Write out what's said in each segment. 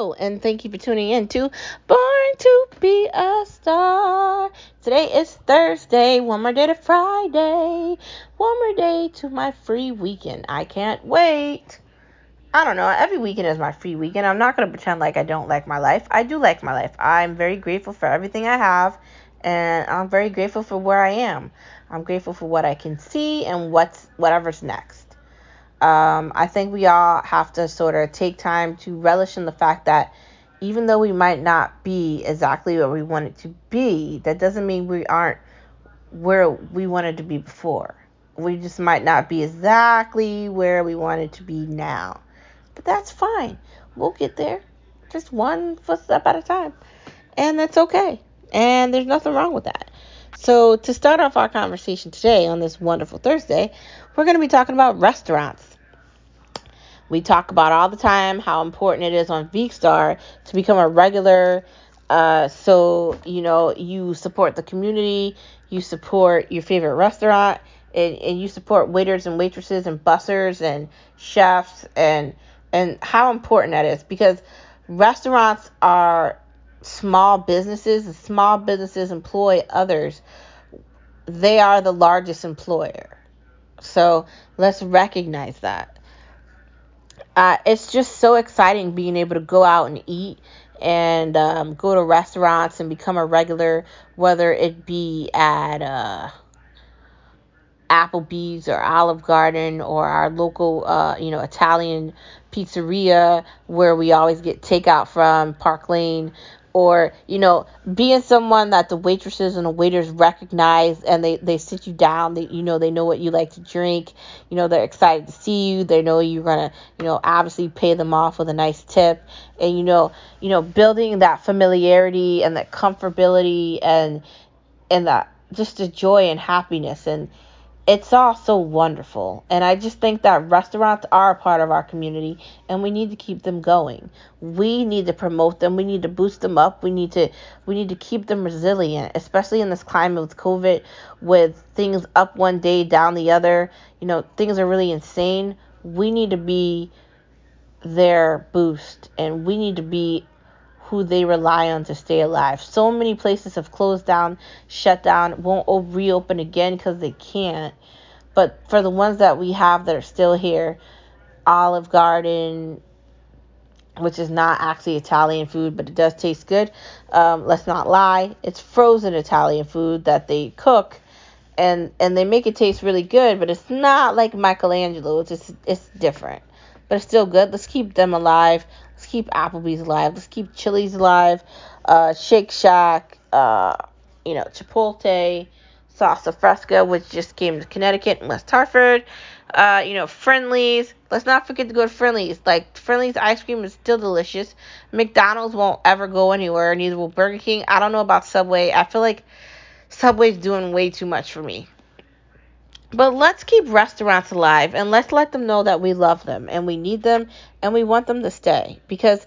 And thank you for tuning in to Born to Be a Star. Today is Thursday, one more day to Friday, one more day to my free weekend. I can't wait. I don't know, every weekend is my free weekend. I'm not going to pretend like I don't like my life. I do like my life. I'm very grateful for everything I have, and I'm very grateful for where I am. I'm grateful for what I can see and what's whatever's next. Um, I think we all have to sort of take time to relish in the fact that even though we might not be exactly where we wanted to be, that doesn't mean we aren't where we wanted to be before. We just might not be exactly where we wanted to be now. But that's fine. We'll get there. Just one footstep at a time. And that's okay. And there's nothing wrong with that. So, to start off our conversation today on this wonderful Thursday, we're going to be talking about restaurants. We talk about all the time how important it is on Veekstar to become a regular. Uh, so, you know, you support the community, you support your favorite restaurant, and, and you support waiters and waitresses and bussers and chefs and and how important that is because restaurants are small businesses small businesses employ others they are the largest employer. So let's recognize that. Uh, it's just so exciting being able to go out and eat and um, go to restaurants and become a regular, whether it be at uh, Applebee's or Olive Garden or our local, uh, you know, Italian pizzeria where we always get takeout from Park Lane or you know being someone that the waitresses and the waiters recognize and they they sit you down they you know they know what you like to drink you know they're excited to see you they know you're gonna you know obviously pay them off with a nice tip. And you know you know building that familiarity and that comfortability and and that just the joy and happiness and it's all so wonderful. And I just think that restaurants are a part of our community and we need to keep them going. We need to promote them. We need to boost them up. We need to we need to keep them resilient, especially in this climate with COVID with things up one day, down the other. You know, things are really insane. We need to be their boost and we need to be who they rely on to stay alive. So many places have closed down, shut down, won't reopen again because they can't. But for the ones that we have that are still here, Olive Garden, which is not actually Italian food, but it does taste good. Um, let's not lie, it's frozen Italian food that they cook, and and they make it taste really good, but it's not like Michelangelo. It's just, it's different, but it's still good. Let's keep them alive. Let's keep Applebee's alive. Let's keep Chili's alive. Uh, Shake Shack. Uh, you know, Chipotle. Salsa Fresca, which just came to Connecticut and West Hartford. Uh, you know, Friendly's. Let's not forget to go to Friendly's. Like, Friendly's ice cream is still delicious. McDonald's won't ever go anywhere, neither will Burger King. I don't know about Subway. I feel like Subway's doing way too much for me. But let's keep restaurants alive and let's let them know that we love them and we need them and we want them to stay. Because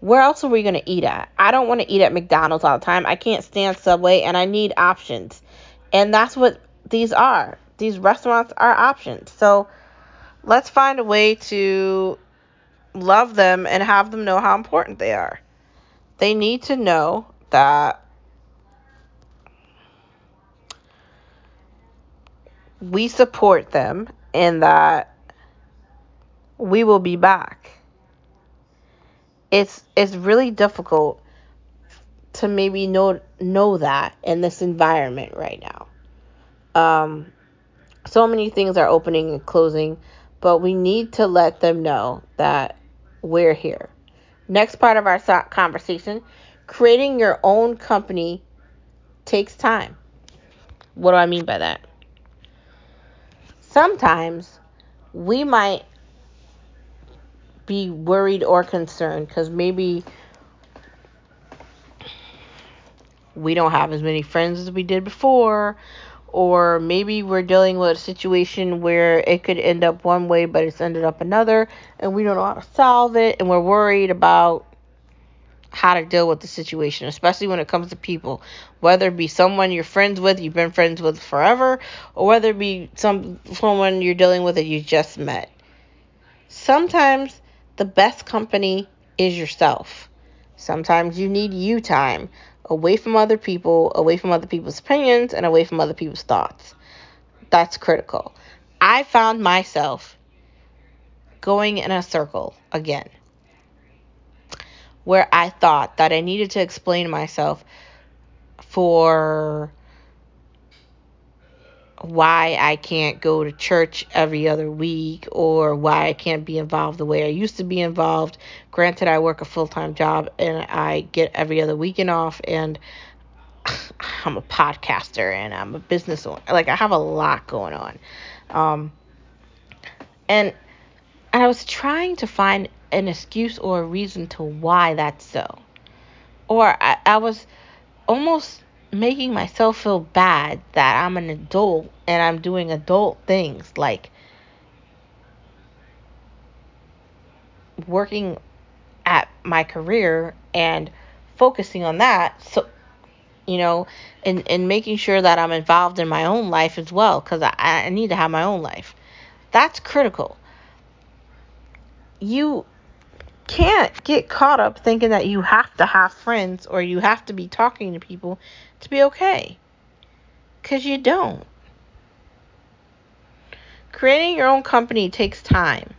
where else are we going to eat at? I don't want to eat at McDonald's all the time. I can't stand Subway and I need options. And that's what these are. These restaurants are options. So let's find a way to love them and have them know how important they are. They need to know that we support them and that we will be back. It's it's really difficult to maybe know know that in this environment right now. Um, so many things are opening and closing, but we need to let them know that we're here. Next part of our conversation creating your own company takes time. What do I mean by that? Sometimes we might be worried or concerned because maybe we don't have as many friends as we did before, or maybe we're dealing with a situation where it could end up one way but it's ended up another and we don't know how to solve it and we're worried about how to deal with the situation, especially when it comes to people. Whether it be someone you're friends with, you've been friends with forever, or whether it be some someone you're dealing with that you just met. Sometimes the best company is yourself. Sometimes you need you time away from other people, away from other people's opinions, and away from other people's thoughts. That's critical. I found myself going in a circle again where I thought that I needed to explain myself for why I can't go to church every other week or why I can't be involved the way I used to be involved. Granted, I work a full time job and I get every other weekend off, and I'm a podcaster and I'm a business owner. Like, I have a lot going on. Um, and, and I was trying to find an excuse or a reason to why that's so. Or I, I was almost making myself feel bad that I'm an adult and I'm doing adult things like working at my career and focusing on that so you know and and making sure that I'm involved in my own life as well cuz I I need to have my own life. That's critical. You can't get caught up thinking that you have to have friends or you have to be talking to people to be okay. Because you don't. Creating your own company takes time.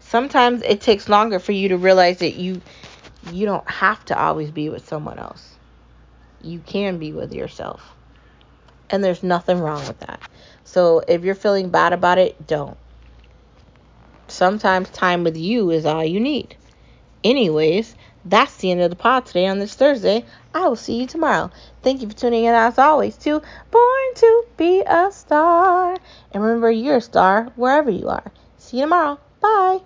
Sometimes it takes longer for you to realize that you you don't have to always be with someone else. You can be with yourself. And there's nothing wrong with that. So if you're feeling bad about it, don't. Sometimes time with you is all you need. Anyways, that's the end of the pod today on this Thursday. I will see you tomorrow. Thank you for tuning in as always to Born to Be a Star. And remember, you're a star wherever you are. See you tomorrow. Bye.